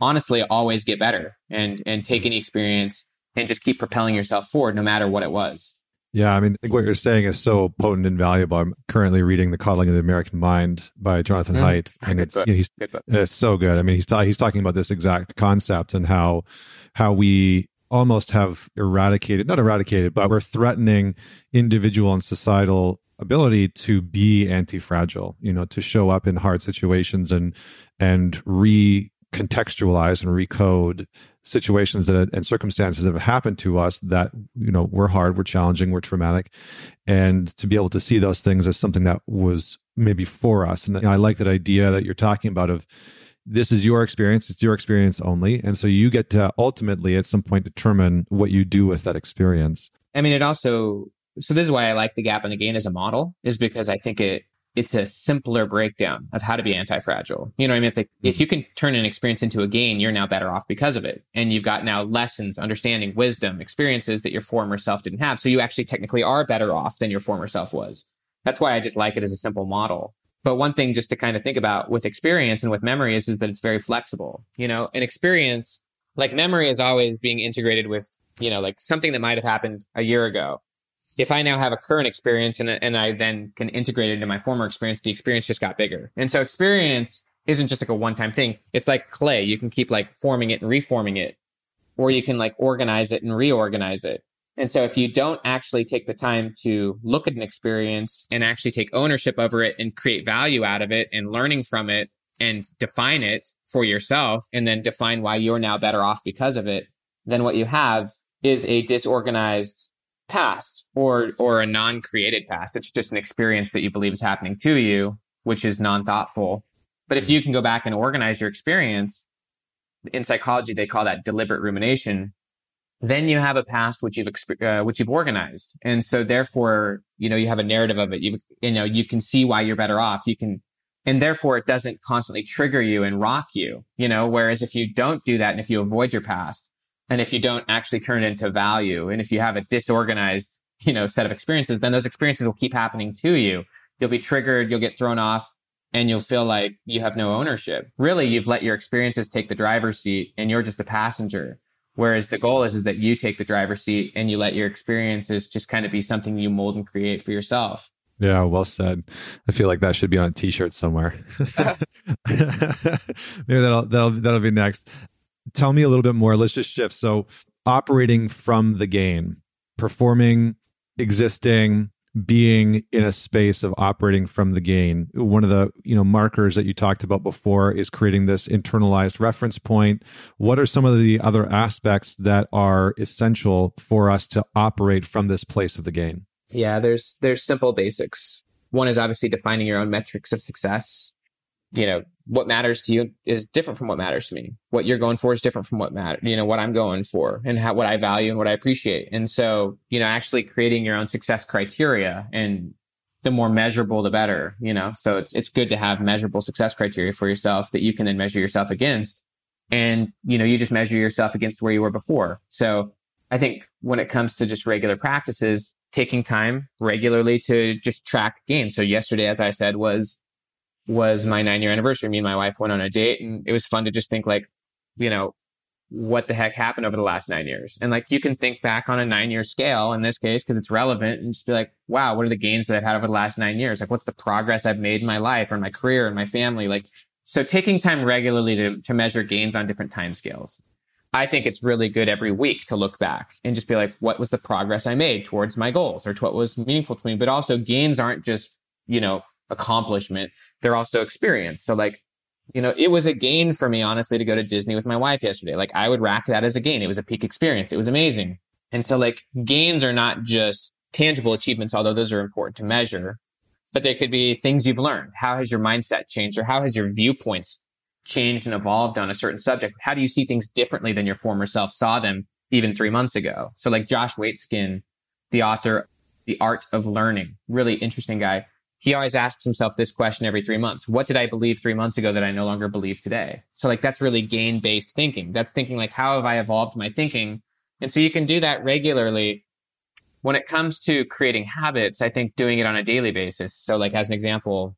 honestly always get better and and take any experience and just keep propelling yourself forward no matter what it was. Yeah, I mean, I think what you're saying is so potent and valuable. I'm currently reading The Coddling of the American Mind by Jonathan mm. Haidt, and it's you know, he's it's so good. I mean, he's ta- he's talking about this exact concept and how how we almost have eradicated, not eradicated, but we're threatening individual and societal ability to be anti-fragile, you know, to show up in hard situations and and re contextualize and recode situations that and circumstances that have happened to us that you know were hard were challenging were traumatic. And to be able to see those things as something that was maybe for us. And i like that idea that you're talking about of this is your experience it's your experience only. And so you get to ultimately at some point determine what you do with that experience. I mean it also so this is why i like the gap and the gain as a model is because i think it it's a simpler breakdown of how to be anti-fragile. You know what I mean? It's like mm-hmm. if you can turn an experience into a gain, you're now better off because of it. And you've got now lessons, understanding, wisdom, experiences that your former self didn't have. So you actually technically are better off than your former self was. That's why I just like it as a simple model. But one thing just to kind of think about with experience and with memory is, is that it's very flexible. You know, an experience like memory is always being integrated with, you know, like something that might have happened a year ago if I now have a current experience and, and I then can integrate it into my former experience, the experience just got bigger. And so experience isn't just like a one time thing. It's like clay. You can keep like forming it and reforming it, or you can like organize it and reorganize it. And so if you don't actually take the time to look at an experience and actually take ownership over it and create value out of it and learning from it and define it for yourself and then define why you're now better off because of it, then what you have is a disorganized past or or a non-created past. It's just an experience that you believe is happening to you, which is non-thoughtful. But if you can go back and organize your experience, in psychology they call that deliberate rumination. Then you have a past which you've uh, which you've organized, and so therefore you know you have a narrative of it. You you know you can see why you're better off. You can and therefore it doesn't constantly trigger you and rock you you know whereas if you don't do that and if you avoid your past and if you don't actually turn it into value and if you have a disorganized you know set of experiences then those experiences will keep happening to you you'll be triggered you'll get thrown off and you'll feel like you have no ownership really you've let your experiences take the driver's seat and you're just the passenger whereas the goal is is that you take the driver's seat and you let your experiences just kind of be something you mold and create for yourself yeah, well said. I feel like that should be on a T-shirt somewhere. Maybe that'll that'll that'll be next. Tell me a little bit more. Let's just shift. So, operating from the gain, performing, existing, being in a space of operating from the gain. One of the you know markers that you talked about before is creating this internalized reference point. What are some of the other aspects that are essential for us to operate from this place of the gain? Yeah, there's there's simple basics. One is obviously defining your own metrics of success. You know, what matters to you is different from what matters to me. What you're going for is different from what matter, you know, what I'm going for and how what I value and what I appreciate. And so, you know, actually creating your own success criteria and the more measurable the better, you know. So it's it's good to have measurable success criteria for yourself that you can then measure yourself against. And, you know, you just measure yourself against where you were before. So I think when it comes to just regular practices, taking time regularly to just track gains. So yesterday, as I said, was was my nine year anniversary. Me and my wife went on a date, and it was fun to just think like, you know, what the heck happened over the last nine years? And like you can think back on a nine year scale in this case because it's relevant, and just be like, wow, what are the gains that I've had over the last nine years? Like, what's the progress I've made in my life or my career and my family? Like, so taking time regularly to to measure gains on different time scales. I think it's really good every week to look back and just be like, what was the progress I made towards my goals or to what was meaningful to me? But also gains aren't just, you know, accomplishment. They're also experience. So like, you know, it was a gain for me, honestly, to go to Disney with my wife yesterday. Like I would rack that as a gain. It was a peak experience. It was amazing. And so like gains are not just tangible achievements, although those are important to measure, but they could be things you've learned. How has your mindset changed or how has your viewpoints changed and evolved on a certain subject? How do you see things differently than your former self saw them even three months ago? So, like Josh Waitzkin, the author, The Art of Learning, really interesting guy. He always asks himself this question every three months. What did I believe three months ago that I no longer believe today? So, like, that's really gain based thinking. That's thinking like, how have I evolved my thinking? And so you can do that regularly. When it comes to creating habits, I think doing it on a daily basis. So, like, as an example,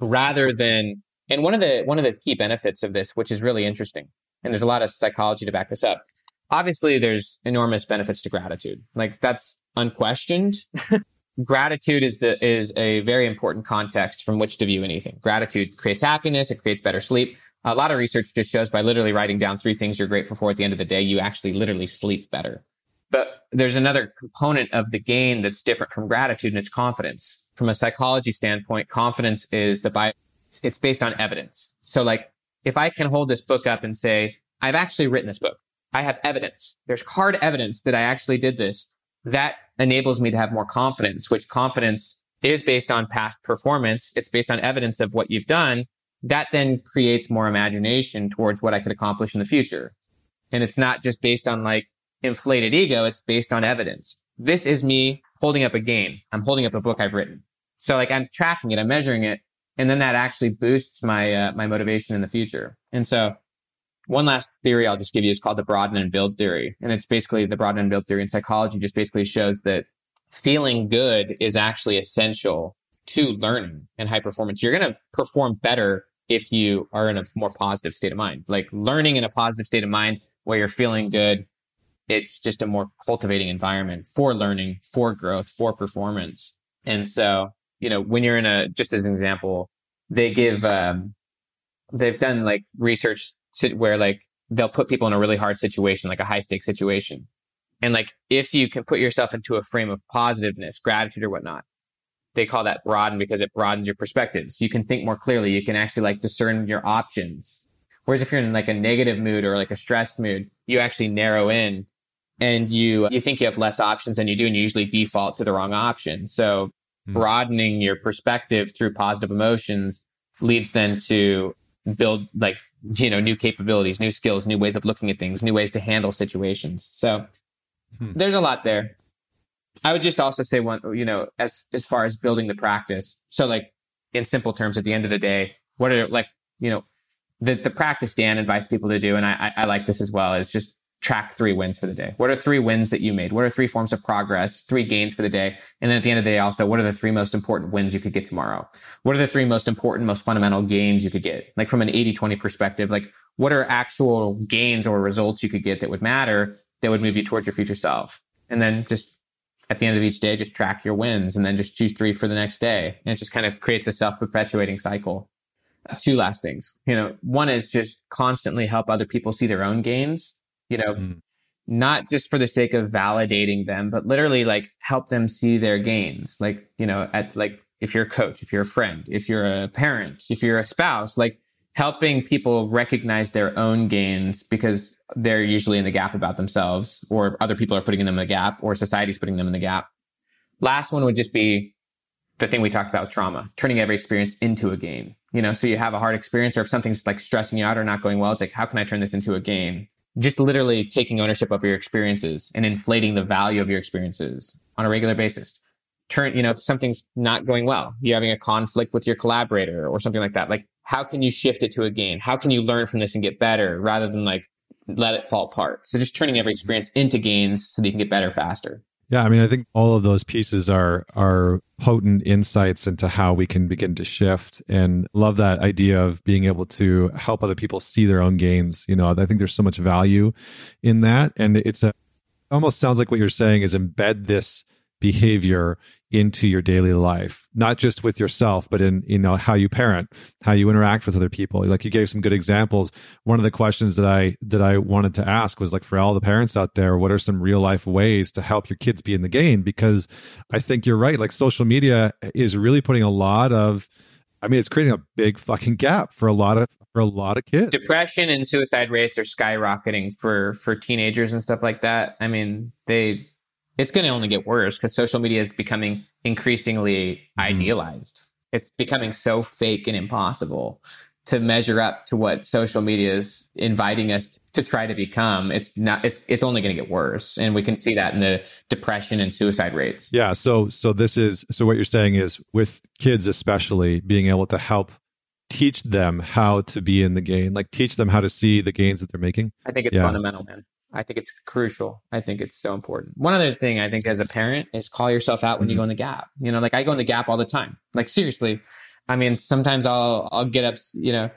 rather than and one of the one of the key benefits of this, which is really interesting, and there's a lot of psychology to back this up. Obviously, there's enormous benefits to gratitude. Like that's unquestioned. gratitude is the is a very important context from which to view anything. Gratitude creates happiness, it creates better sleep. A lot of research just shows by literally writing down three things you're grateful for at the end of the day, you actually literally sleep better. But there's another component of the gain that's different from gratitude, and it's confidence. From a psychology standpoint, confidence is the bio it's based on evidence. So like if I can hold this book up and say, I've actually written this book. I have evidence. There's hard evidence that I actually did this. That enables me to have more confidence, which confidence is based on past performance. It's based on evidence of what you've done. That then creates more imagination towards what I could accomplish in the future. And it's not just based on like inflated ego. It's based on evidence. This is me holding up a gain. I'm holding up a book I've written. So like I'm tracking it. I'm measuring it and then that actually boosts my uh, my motivation in the future. And so, one last theory I'll just give you is called the broaden and build theory, and it's basically the broaden and build theory in psychology. Just basically shows that feeling good is actually essential to learning and high performance. You're going to perform better if you are in a more positive state of mind. Like learning in a positive state of mind where you're feeling good, it's just a more cultivating environment for learning, for growth, for performance. And so you know, when you're in a, just as an example, they give, um, they've done like research where like they'll put people in a really hard situation, like a high stake situation. And like if you can put yourself into a frame of positiveness, gratitude or whatnot, they call that broaden because it broadens your perspectives. You can think more clearly. You can actually like discern your options. Whereas if you're in like a negative mood or like a stressed mood, you actually narrow in and you you think you have less options than you do and you usually default to the wrong option. So mm. broadening your perspective through positive emotions leads then to build like you know new capabilities, new skills, new ways of looking at things, new ways to handle situations. So hmm. there's a lot there. I would just also say one, you know, as as far as building the practice. So like in simple terms, at the end of the day, what are like you know the the practice Dan invites people to do, and I I, I like this as well, is just track three wins for the day. What are three wins that you made? What are three forms of progress, three gains for the day? And then at the end of the day, also, what are the three most important wins you could get tomorrow? What are the three most important, most fundamental gains you could get? Like from an 80 20 perspective, like what are actual gains or results you could get that would matter that would move you towards your future self? And then just at the end of each day, just track your wins and then just choose three for the next day. And it just kind of creates a self perpetuating cycle. Two last things. You know, one is just constantly help other people see their own gains you know, mm. not just for the sake of validating them, but literally like help them see their gains. Like, you know, at like if you're a coach, if you're a friend, if you're a parent, if you're a spouse, like helping people recognize their own gains because they're usually in the gap about themselves or other people are putting them in the gap or society's putting them in the gap. Last one would just be the thing we talked about with trauma, turning every experience into a gain. You know, so you have a hard experience or if something's like stressing you out or not going well, it's like, how can I turn this into a gain? Just literally taking ownership of your experiences and inflating the value of your experiences on a regular basis. Turn, you know, if something's not going well, you're having a conflict with your collaborator or something like that. Like, how can you shift it to a gain? How can you learn from this and get better rather than like let it fall apart? So just turning every experience into gains so that you can get better faster. Yeah, I mean, I think all of those pieces are are potent insights into how we can begin to shift and love that idea of being able to help other people see their own gains. You know, I think there's so much value in that and it's a almost sounds like what you're saying is embed this behavior into your daily life not just with yourself but in you know how you parent how you interact with other people. Like you gave some good examples. One of the questions that i that i wanted to ask was like for all the parents out there what are some real life ways to help your kids be in the gain? Because i think you're right. Like social media is really putting a lot of i mean it's creating a big fucking gap for a lot of for a lot of kids. Depression and suicide rates are skyrocketing for for teenagers and stuff like that. I mean they it's going to only get worse because social media is becoming increasingly mm-hmm. idealized. It's becoming so fake and impossible to measure up to what social media is inviting us to try to become. It's not. It's it's only going to get worse, and we can see that in the depression and suicide rates. Yeah. So so this is so what you're saying is with kids especially being able to help teach them how to be in the gain, like teach them how to see the gains that they're making. I think it's yeah. fundamental, man. I think it's crucial. I think it's so important. One other thing I think as a parent is call yourself out when mm-hmm. you go in the gap. You know, like I go in the gap all the time. Like seriously. I mean, sometimes I'll I'll get up, you know.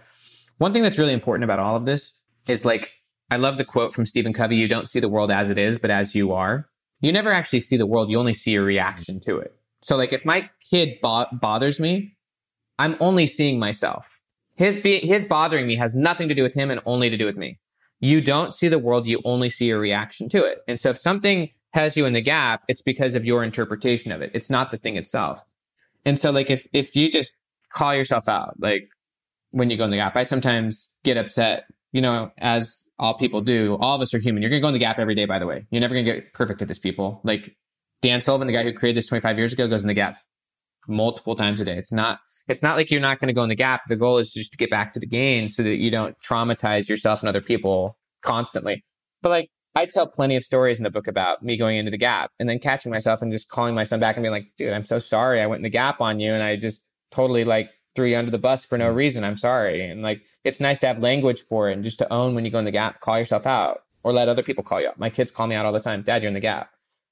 One thing that's really important about all of this is like I love the quote from Stephen Covey, you don't see the world as it is, but as you are. You never actually see the world, you only see a reaction to it. So like if my kid bo- bothers me, I'm only seeing myself. His be- his bothering me has nothing to do with him and only to do with me you don't see the world, you only see your reaction to it. And so if something has you in the gap, it's because of your interpretation of it. It's not the thing itself. And so like if if you just call yourself out, like when you go in the gap, I sometimes get upset, you know, as all people do. All of us are human. You're gonna go in the gap every day, by the way. You're never gonna get perfect at this, people. Like Dan Sullivan, the guy who created this 25 years ago, goes in the gap multiple times a day. It's not it's not like you're not going to go in the gap. The goal is just to get back to the gain so that you don't traumatize yourself and other people constantly. But like I tell plenty of stories in the book about me going into the gap and then catching myself and just calling my son back and being like, dude, I'm so sorry. I went in the gap on you and I just totally like threw you under the bus for no reason. I'm sorry. And like it's nice to have language for it and just to own when you go in the gap, call yourself out or let other people call you out. My kids call me out all the time. Dad, you're in the gap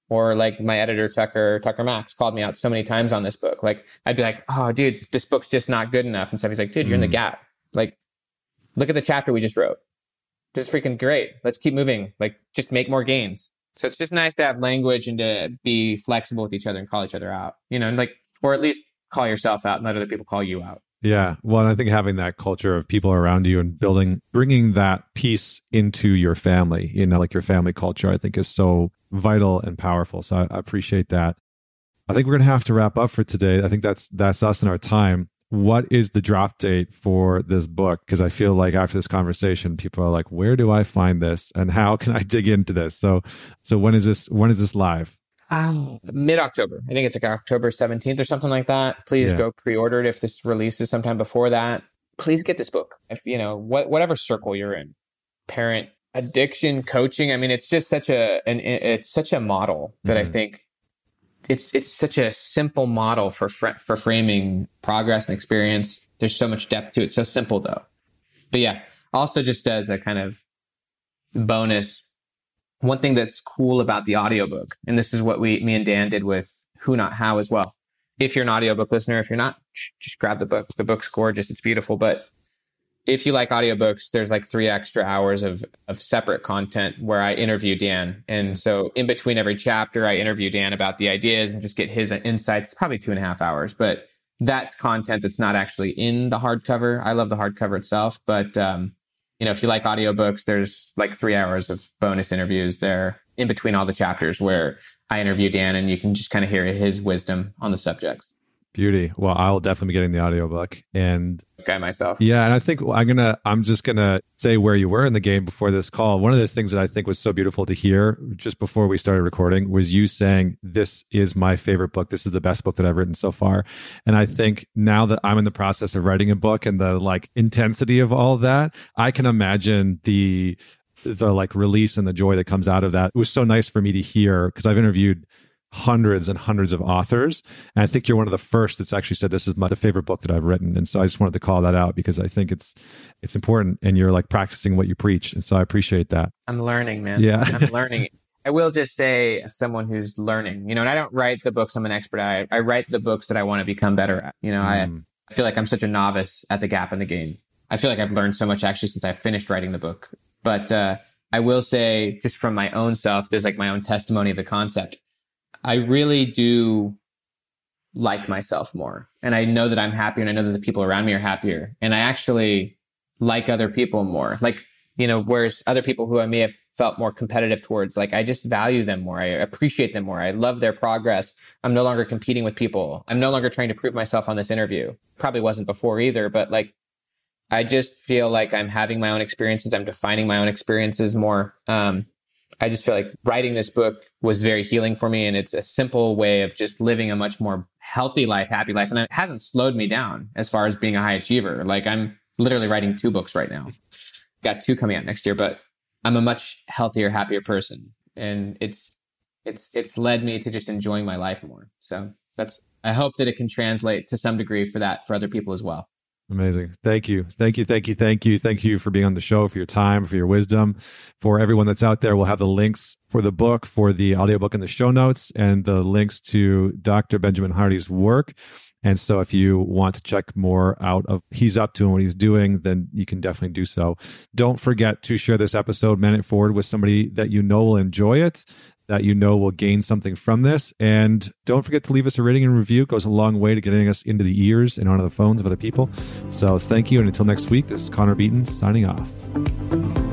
or like my editor Tucker Tucker Max called me out so many times on this book. Like I'd be like, "Oh, dude, this book's just not good enough," and stuff. He's like, "Dude, you're mm. in the mm. gap. Like, look at the chapter we just wrote. This is freaking great. Let's keep moving. Like, just make more gains." So it's just nice to have language and to be flexible with each other and call each other out. You know, like or at least call yourself out and let other people call you out. Yeah. Well, I think having that culture of people around you and building, bringing that piece into your family, you know, like your family culture, I think is so vital and powerful. So I, I appreciate that. I think we're going to have to wrap up for today. I think that's, that's us and our time. what is the drop date for this book? Because I feel like after this conversation, people are like, where do I find this and how can I dig into this? So, so when is this, when is this live? Um, mid October. I think it's like October 17th or something like that. Please yeah. go pre order it if this releases sometime before that. Please get this book. If you know, what, whatever circle you're in, parent, addiction, coaching. I mean, it's just such a, an, it's such a model that mm-hmm. I think it's it's such a simple model for fr- for framing progress and experience. There's so much depth to it. So simple though. But yeah, also just as a kind of bonus, one thing that's cool about the audiobook, and this is what we me and Dan did with Who Not How as well. If you're an audiobook listener, if you're not, just grab the book. The book's gorgeous. It's beautiful. But if you like audiobooks, there's like three extra hours of, of separate content where I interview Dan. And so in between every chapter, I interview Dan about the ideas and just get his insights. Probably two and a half hours, but that's content that's not actually in the hardcover. I love the hardcover itself, but um, you know, if you like audiobooks, there's like three hours of bonus interviews there in between all the chapters where I interview Dan and you can just kind of hear his wisdom on the subjects. Beauty. Well, I'll definitely be getting the audiobook. And guy myself. Yeah, and I think I'm gonna I'm just gonna say where you were in the gain before this call. One of the things that I think was so beautiful to hear just before we started recording was you saying, This is my favorite book. This is the best book that I've written so far. And I think now that I'm in the process of writing a book and the like intensity of all that, I can imagine the the like release and the joy that comes out of that. It was so nice for me to hear because I've interviewed hundreds and hundreds of authors. And I think you're one of the first that's actually said this is my favorite book that I've written. And so I just wanted to call that out because I think it's it's important and you're like practicing what you preach. And so I appreciate that. I'm learning, man. Yeah. I'm learning. I will just say someone who's learning, you know, and I don't write the books I'm an expert at. I, I write the books that I want to become better at. You know, mm. I, I feel like I'm such a novice at the gap in the gain. I feel like I've learned so much actually since I finished writing the book. But uh, I will say, just from my own self, there's like my own testimony of the concept. I really do like myself more. And I know that I'm happier and I know that the people around me are happier. And I actually like other people more. Like, you know, whereas other people who I may have felt more competitive towards, like I just value them more. I appreciate them more. I love their progress. I'm no longer competing with people. I'm no longer trying to prove myself on this interview. Probably wasn't before either, but like I just feel like I'm having my own experiences. I'm defining my own experiences more. Um, I just feel like writing this book was very healing for me. And it's a simple way of just living a much more healthy life, happy life. And it hasn't slowed me down as far as being a high achiever. Like I'm literally writing two books right now. Got two coming out next year, but I'm a much healthier, happier person. And it's, it's, it's led me to just enjoying my life more. So that's, I hope that it can translate to some degree for that for other people as well. Amazing. Thank you. Thank you. Thank you. Thank you. Thank you for being on the show, for your time, for your wisdom. For everyone that's out there, we'll have the links for the book, for the audiobook in the show notes, and the links to Dr. Benjamin Hardy's work. And so if you want to check more out of he's up to and what he's doing, then you can definitely do so. Don't forget to share this episode, man it forward with somebody that you know will enjoy it that you know will gain something from this. And don't forget to leave us a rating and review. It goes a long way to getting us into the ears and onto the phones of other people. So thank you. And until next week, this is Connor Beaton signing off.